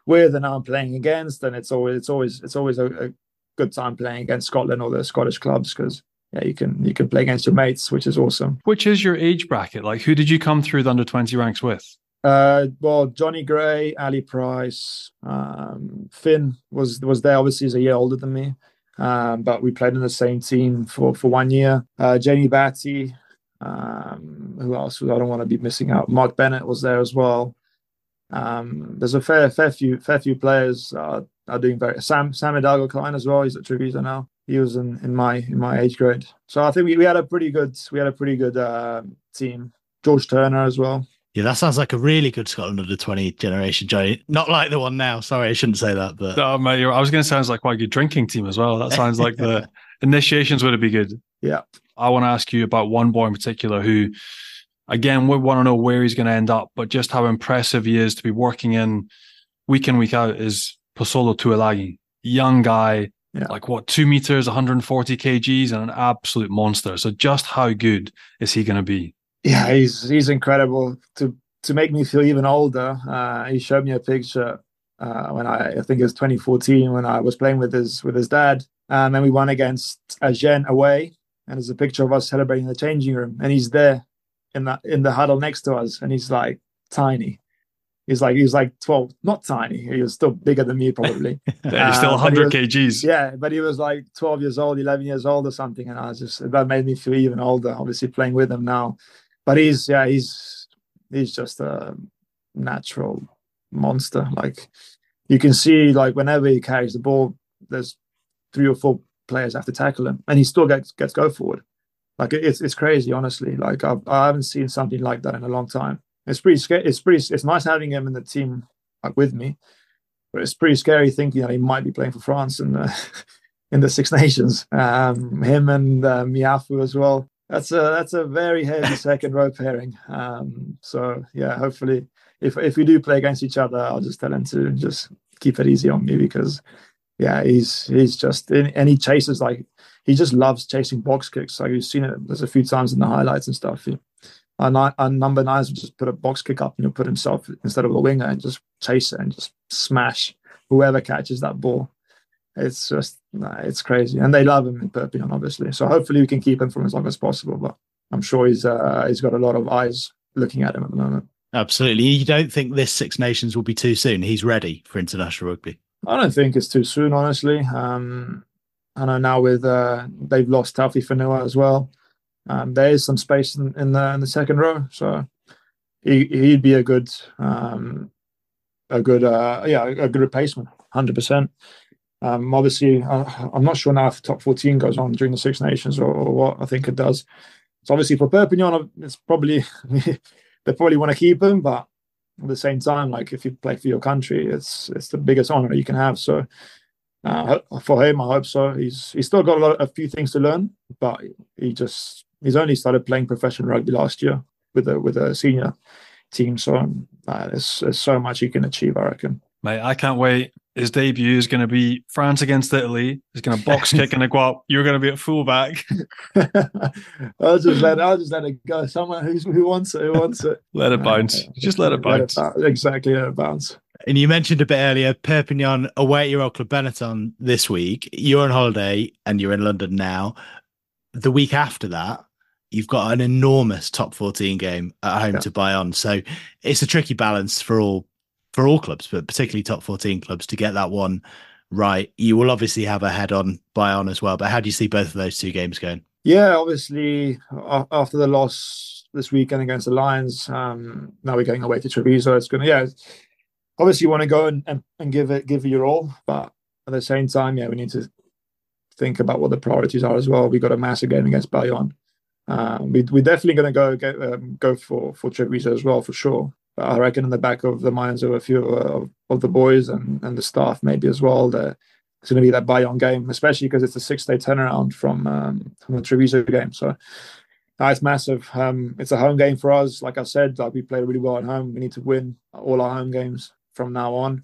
with and I'm playing against, and it's always it's always it's always a, a good time playing against Scotland or the Scottish clubs because yeah, you can you can play against your mates, which is awesome. Which is your age bracket? Like, who did you come through the under twenty ranks with? Uh, well, Johnny Gray, Ali Price, um, Finn was was there. Obviously, he's a year older than me, um, but we played in the same team for for one year. Uh, Jamie Bhatti, um, who else? I don't want to be missing out. Mark Bennett was there as well. Um, there's a fair fair few fair few players uh, are doing very. Sam Sam Hidalgo-Clyne as well. He's at Treviso now. He was in, in my in my age grade. So I think we, we had a pretty good we had a pretty good uh, team. George Turner as well. Yeah, that sounds like a really good Scotland under 20 generation, Johnny. Not like the one now. Sorry, I shouldn't say that. But no, mate, I was going to sound like quite a good drinking team as well. That sounds like the initiations would be good. Yeah. I want to ask you about one boy in particular who again, we want to know where he's going to end up, but just how impressive he is to be working in week in, week out is Posolo Tuilagi. Young guy, yeah. like what, two meters, 140 kgs, and an absolute monster. So just how good is he going to be? Yeah, he's he's incredible. To to make me feel even older, uh, he showed me a picture uh, when I, I think it was 2014 when I was playing with his with his dad, and then we won against Agen away, and there's a picture of us celebrating in the changing room, and he's there in that in the huddle next to us, and he's like tiny. He's like he's like twelve, not tiny. He was still bigger than me, probably. yeah, he's still 100 uh, was, kgs. Yeah, but he was like 12 years old, 11 years old, or something, and I was just that made me feel even older. Obviously, playing with him now, but he's yeah, he's he's just a natural monster. Like you can see, like whenever he carries the ball, there's three or four players have to tackle him, and he still gets gets go forward. Like it's it's crazy, honestly. Like I've, I haven't seen something like that in a long time. It's pretty scary. It's pretty. It's nice having him in the team like with me, but it's pretty scary thinking that he might be playing for France in the in the Six Nations. Um, him and uh, Meafou as well. That's a that's a very heavy second row pairing. Um, so yeah, hopefully, if if we do play against each other, I'll just tell him to just keep it easy on me because yeah, he's he's just and he chases like he just loves chasing box kicks. Like you've seen it there's a few times in the highlights and stuff. He, our, our number nines would just put a box kick up and he'll put himself instead of a winger and just chase it and just smash whoever catches that ball. It's just nah, it's crazy, and they love him in Perpignan, obviously. So hopefully we can keep him for as long as possible. But I'm sure he's uh, he's got a lot of eyes looking at him at the moment. Absolutely. You don't think this Six Nations will be too soon? He's ready for international rugby. I don't think it's too soon, honestly. Um, I know now with uh, they've lost Taofifénua as well. Um, there is some space in, in, the in the second row, so he he'd be a good um, a good uh, yeah a good replacement, hundred percent. Um, obviously, uh, I'm not sure now if the top 14 goes on during the Six Nations or, or what. I think it does. So obviously for Perpignan, it's probably they probably want to keep him, but at the same time, like if you play for your country, it's it's the biggest honor you can have. So uh, for him, I hope so. He's he's still got a, lot, a few things to learn, but he just he's only started playing professional rugby last year with a with a senior team. So uh, there's, there's so much he can achieve, I reckon. Mate, I can't wait. His debut is going to be France against Italy. He's going to box kick and go up. You're going to be at fullback. I'll just let I'll just let it go. Someone who's, who wants it, who wants it. let it bounce. Uh, just let it bounce. Let it, exactly, let it bounce. And you mentioned a bit earlier, Perpignan away at your old club Benetton this week. You're on holiday and you're in London now. The week after that, you've got an enormous top 14 game at home yeah. to on. So it's a tricky balance for all for all clubs, but particularly top 14 clubs to get that one right. You will obviously have a head on Bayonne as well. But how do you see both of those two games going? Yeah, obviously after the loss this weekend against the Lions, um, now we're going away to Treviso. It's gonna yeah. Obviously, you want to go and, and, and give it give it your all, but at the same time, yeah, we need to think about what the priorities are as well. We got a massive game against Bayonne. Uh, we, we're definitely going to go get, um, go for for Treviso as well for sure. I reckon in the back of the minds of a few uh, of the boys and, and the staff maybe as well that it's going to be that Bayonne game, especially because it's a six day turnaround from um, from the Treviso game. So it's massive. Um, it's a home game for us. Like I said, like we play really well at home. We need to win all our home games from now on.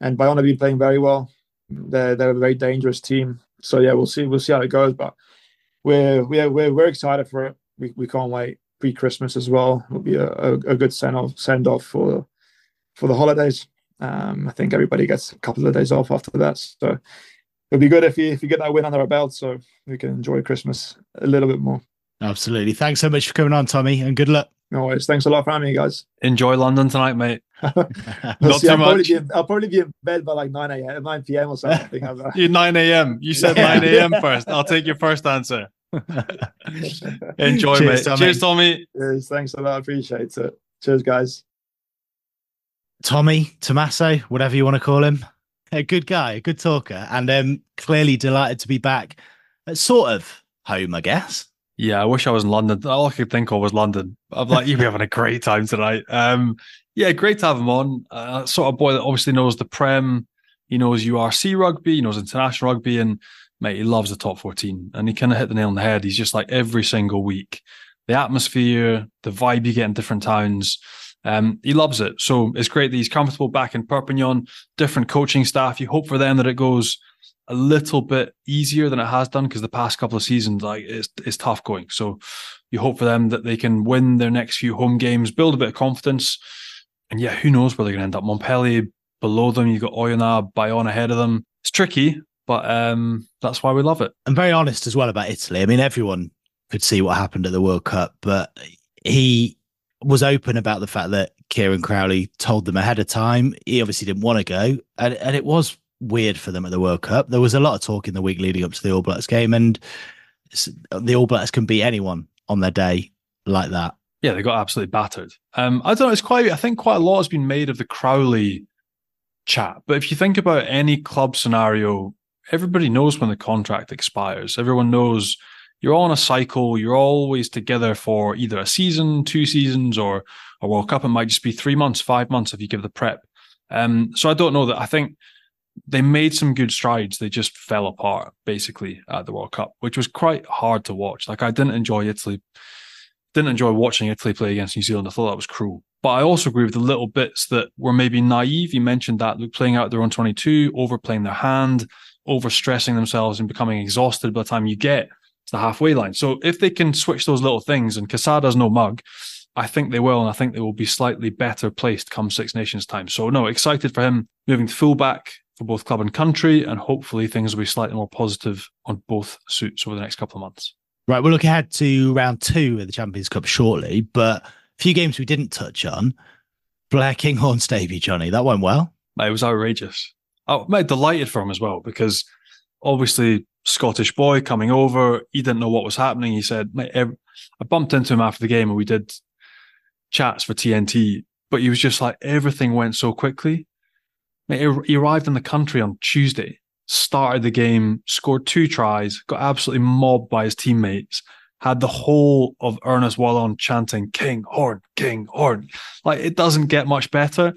And Bayonne have been playing very well. They're they're a very dangerous team. So yeah, we'll see we'll see how it goes. But we're we're we're, we're excited for it. We we can't wait pre Christmas as well. Will be a, a, a good send off send off for for the holidays. Um, I think everybody gets a couple of days off after that, so it'll be good if you if you get that win under our belt, so we can enjoy Christmas a little bit more. Absolutely. Thanks so much for coming on, Tommy, and good luck. No worries. Thanks a lot for having me, guys. Enjoy London tonight, mate. Not see, too I'll much. Probably in, I'll probably be in bed by like 9 a.m., 9 p.m. or something. you 9 a.m. You said 9 a.m. first. I'll take your first answer. Enjoy, Cheers, mate. Tommy. Cheers, Tommy. Cheers. Thanks a lot. Appreciate it. Cheers, guys. Tommy, Tommaso, whatever you want to call him. A good guy, a good talker, and um, clearly delighted to be back at sort of home, I guess. Yeah, I wish I was in London. All I could think of was London. I'm like, you'll be having a great time tonight. Um, yeah, great to have him on. Uh, sort of boy that obviously knows the Prem, he knows URC rugby, he knows international rugby, and mate, he loves the top 14 and he kind of hit the nail on the head. He's just like every single week, the atmosphere, the vibe you get in different towns. Um, he loves it. So it's great that he's comfortable back in Perpignan, different coaching staff. You hope for them that it goes a little bit easier than it has done because the past couple of seasons, like it's, it's tough going. So you hope for them that they can win their next few home games, build a bit of confidence. And yeah, who knows where they're going to end up? Montpellier below them, you've got Oyonnax, Bayonne ahead of them. It's tricky, but um, that's why we love it. I'm very honest as well about Italy. I mean, everyone could see what happened at the World Cup, but he was open about the fact that Kieran Crowley told them ahead of time. He obviously didn't want to go, and, and it was weird for them at the World Cup. There was a lot of talk in the week leading up to the All Blacks game, and the All Blacks can beat anyone on their day like that. Yeah, they got absolutely battered. Um, I don't know. It's quite. I think quite a lot has been made of the Crowley chat, but if you think about any club scenario everybody knows when the contract expires. Everyone knows you're all on a cycle. You're always together for either a season, two seasons, or a World Cup. It might just be three months, five months if you give the prep. Um, so I don't know that. I think they made some good strides. They just fell apart basically at the World Cup, which was quite hard to watch. Like I didn't enjoy Italy, didn't enjoy watching Italy play against New Zealand. I thought that was cruel. But I also agree with the little bits that were maybe naive. You mentioned that playing out their own 22, overplaying their hand, overstressing themselves and becoming exhausted by the time you get to the halfway line. So if they can switch those little things, and Quesada's no mug, I think they will, and I think they will be slightly better placed come Six Nations time. So no, excited for him moving to fullback for both club and country, and hopefully things will be slightly more positive on both suits over the next couple of months. Right, we'll look ahead to round two of the Champions Cup shortly, but a few games we didn't touch on. Blair Kinghorn's debut, Johnny, that went well. It was outrageous. Oh, I'm delighted for him as well because obviously Scottish boy coming over, he didn't know what was happening. He said, I bumped into him after the game and we did chats for TNT, but he was just like everything went so quickly. He arrived in the country on Tuesday, started the game, scored two tries, got absolutely mobbed by his teammates, had the whole of Ernest Wallon chanting Kinghorn, King Horn. Like it doesn't get much better.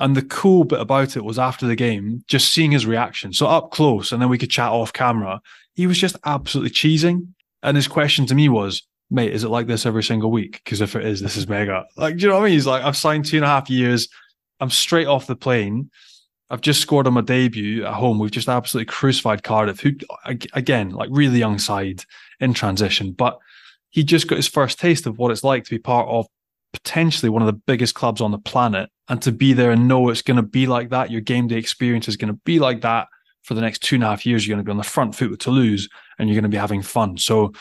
And the cool bit about it was after the game, just seeing his reaction. So up close, and then we could chat off camera. He was just absolutely cheesing. And his question to me was, mate, is it like this every single week? Because if it is, this is mega. Like, do you know what I mean? He's like, I've signed two and a half years. I'm straight off the plane. I've just scored on my debut at home. We've just absolutely crucified Cardiff, who, again, like really young side in transition. But he just got his first taste of what it's like to be part of potentially one of the biggest clubs on the planet and to be there and know it's going to be like that. Your game day experience is going to be like that for the next two and a half years. You're going to be on the front foot with Toulouse and you're going to be having fun. So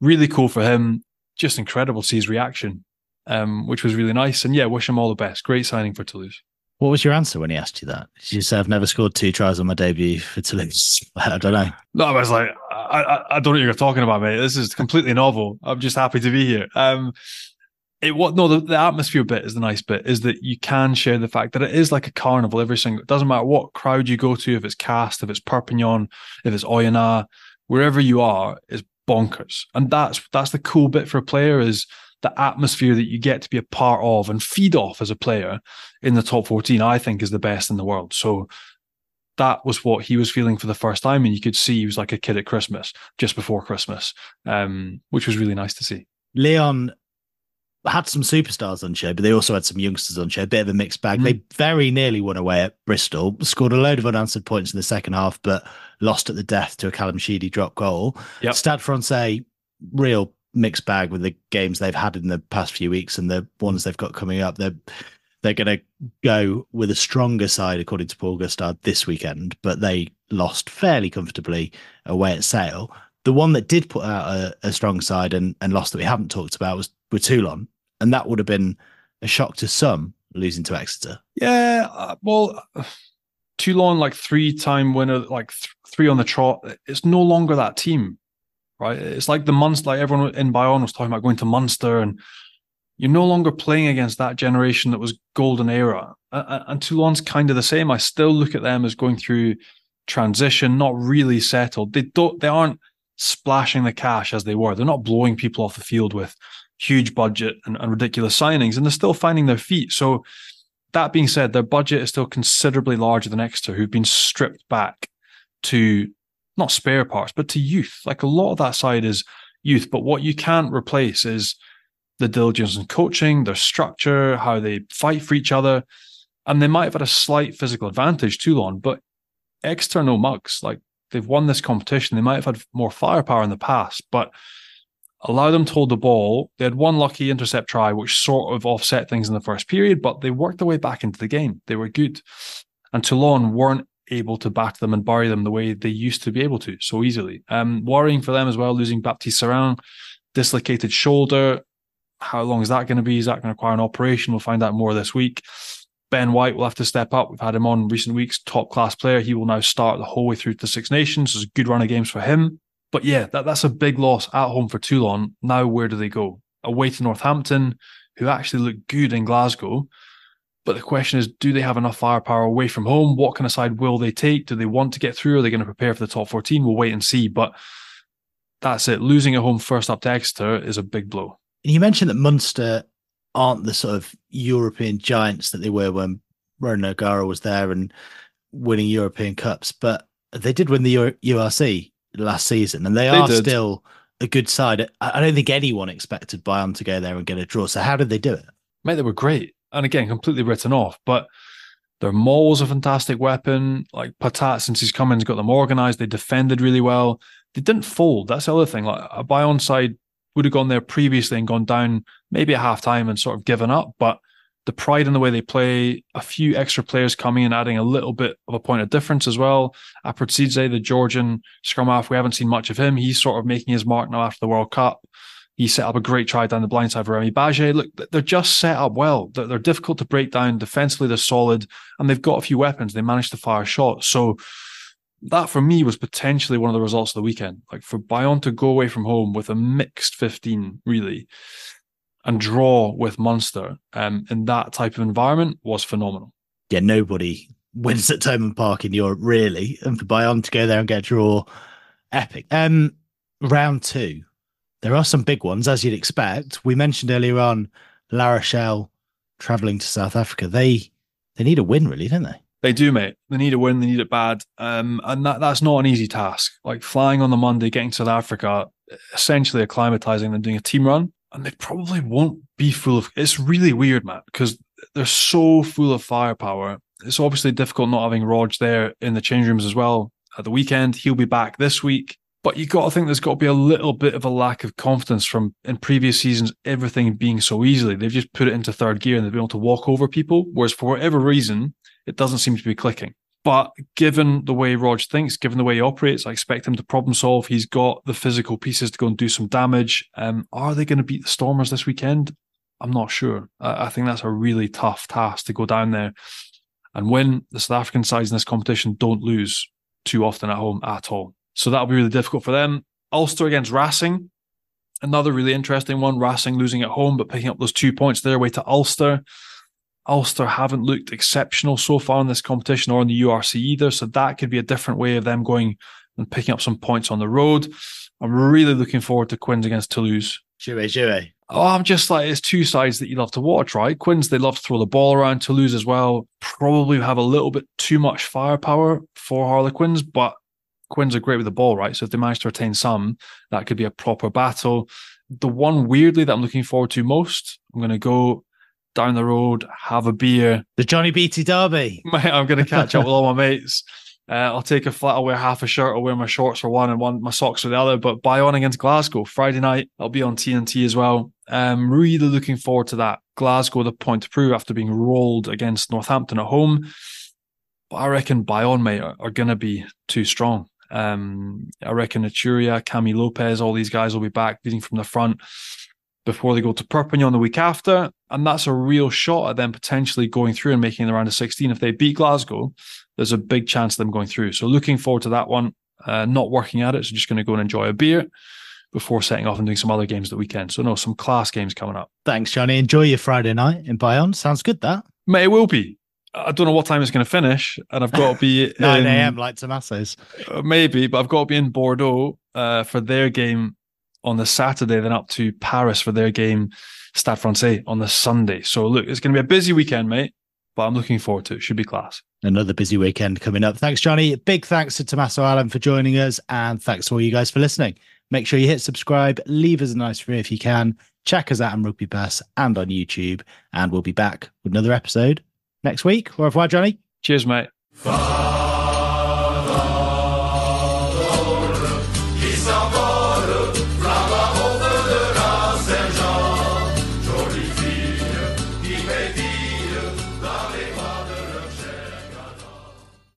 really cool for him. Just incredible to see his reaction, um, which was really nice. And yeah, wish him all the best. Great signing for Toulouse. What was your answer when he asked you that? Did you say, I've never scored two tries on my debut for Toulouse? I don't know. No, I was like, I, I, I don't know what you're talking about, mate. This is completely novel. I'm just happy to be here. Um, it what no the, the atmosphere bit is the nice bit is that you can share the fact that it is like a carnival every single it doesn't matter what crowd you go to if it's Castres if it's Perpignan if it's Oyonnax wherever you are is bonkers. And that's that's the cool bit for a player is the atmosphere that you get to be a part of and feed off as a player in the top 14 I think is the best in the world. So that was what he was feeling for the first time and you could see he was like a kid at Christmas just before Christmas um, which was really nice to see. Lyon had some superstars on show, but they also had some youngsters on show. A bit of a mixed bag. Mm. They very nearly won away at Bristol, scored a load of unanswered points in the second half, but lost at the death to a Callum Sheedy drop goal. Yep. Stade Francais, real mixed bag with the games they've had in the past few weeks and the ones they've got coming up. They're they're going to go with a stronger side, according to Paul Gustard, this weekend, but they lost fairly comfortably away at Sale. The one that did put out a, a strong side and, and lost that we haven't talked about was with Toulon and that would have been a shock to some losing to Exeter. Yeah, uh, well, Toulon like three time winner, like th- three on the trot. It's no longer that team, right? It's like the Munster, like everyone in Bayonne was talking about going to Munster, and you're no longer playing against that generation that was golden era. And Toulon's kind of the same. I still look at them as going through transition, not really settled. They don't, they aren't splashing the cash as they were. They're not blowing people off the field with huge budget and, and ridiculous signings, and they're still finding their feet. So, that being said, their budget is still considerably larger than Exeter, who've been stripped back to not spare parts, but to youth. Like a lot of that side is youth, but what you can't replace is the diligence in coaching, their structure, how they fight for each other. And they might have had a slight physical advantage, Toulon, but Exeter no mugs. Like they've won this competition. They might have had more firepower in the past, but allow them to hold the ball. They had one lucky intercept try, which sort of offset things in the first period, but they worked their way back into the game. They were good. And Toulon weren't able to back them and bury them the way they used to be able to so easily. Um, worrying for them as well, losing Baptiste Serin, dislocated shoulder. How long is that going to be? Is that going to require an operation? We'll find out more this week. Ben White will have to step up. We've had him on recent weeks, top class player. He will now start the whole way through to Six Nations. There's a good run of games for him. But yeah, that, that's a big loss at home for Toulon. Now, where do they go? Away to Northampton, who actually look good in Glasgow. But the question is, do they have enough firepower away from home? What kind of side will they take? Do they want to get through? Are they going to prepare for the top 14? We'll wait and see. But that's it. Losing at home first up to Exeter is a big blow. And you mentioned that Munster aren't the sort of European giants that they were when Ronan O'Gara was there and winning European Cups, but they did win the URC last season, and they, they are did. still a good side. I don't think anyone expected Bayonne to go there and get a draw. So how did they do it? Mate, they were great, and again, completely written off. But their maul's a fantastic weapon. Like Patat, since he's come in, has got them organised. They defended really well. They didn't fold. That's the other thing. Like a Bayonne side would have gone there previously and gone down maybe at half time and sort of given up, but the pride in the way they play, a few extra players coming and adding a little bit of a point of difference as well. Aprasidze, the Georgian scrum half, we haven't seen much of him. He's sort of making his mark now after the World Cup. He set up a great try down the blind side for Remy Baget. Look, they're just set up well. They're, they're difficult to break down. Defensively, they're solid and they've got a few weapons. They managed to fire shots. So that for me was potentially one of the results of the weekend. Like for Bayonne to go away from home with a mixed 15, really, and draw with Munster um, in that type of environment was phenomenal. Yeah, nobody wins at Thomond Park in Europe, really. And for Bayonne to go there and get a draw, epic. Um, round two, there are some big ones, as you'd expect. We mentioned earlier on La Rochelle traveling to South Africa. They they need a win, really, don't they? They do, mate. They need a win. They need it bad, um, and that that's not an easy task. Like flying on the Monday, getting to South Africa, essentially acclimatizing, and doing a team run and they probably won't be full of. It's really weird, Matt, because they're so full of firepower. It's obviously difficult not having Rog there in the change rooms as well at the weekend. He'll be back this week. But you got to think there's got to be a little bit of a lack of confidence from in previous seasons, everything being so easily. They've just put it into third gear and they've been able to walk over people. Whereas for whatever reason, it doesn't seem to be clicking. But given the way Rog thinks, given the way he operates, I expect him to problem solve. He's got the physical pieces to go and do some damage. Um, are they going to beat the Stormers this weekend? I'm not sure. I, I think that's a really tough task to go down there and win. The South African sides in this competition don't lose too often at home at all. So that'll be really difficult for them. Ulster against Racing, another really interesting one. Racing losing at home, but picking up those two points their way to Ulster. Ulster haven't looked exceptional so far in this competition or in the URC either. So that could be a different way of them going and picking up some points on the road. I'm really looking forward to Quins against Toulouse. Jouer, jouer. Oh, I'm just like, it's two sides that you love to watch, right? Quins, they love to throw the ball around. Toulouse as well, probably have a little bit too much firepower for Harlequins, but Quins are great with the ball, right? So if they manage to retain some, that could be a proper battle. The one weirdly that I'm looking forward to most, I'm going to go down the road, have a beer. The Johnny Beattie Derby. Mate, I'm going to catch up with all my mates. Uh, I'll take a flat. I'll wear half a shirt. I'll wear my shorts for one and one my socks for the other. But Bayonne against Glasgow Friday night. I'll be on TNT as well. Um, really looking forward to that. Glasgow the point to prove after being rolled against Northampton at home. But I reckon Bayonne mate are, are going to be too strong. Um, I reckon Iturria, Camille Lopez, all these guys will be back leading from the front before they go to Perpignan the week after. And that's a real shot at them potentially going through and making the round of 16. If they beat Glasgow, there's a big chance of them going through. So looking forward to that one. Uh, not working at it, so just going to go and enjoy a beer before setting off and doing some other games the weekend. So no, some class games coming up. Thanks, Johnny. Enjoy your Friday night in Bayonne. Sounds good. That may it will be. I don't know what time it's going to finish, and I've got to be 9 a.m. like Tommaso's. Uh, maybe, but I've got to be in Bordeaux uh, for their game on the Saturday, then up to Paris for their game, Stade Francais, on the Sunday. So look, it's going to be a busy weekend, mate, but I'm looking forward to it. Should be class. Another busy weekend coming up. Thanks, Johnny. Big thanks to Tommaso Allan for joining us, and thanks to all you guys for listening. Make sure you hit subscribe, leave us a nice review if you can. Check us out on Rugby Pass and on YouTube, and we'll be back with another episode next week. Au revoir, Johnny. Cheers, mate. Bye.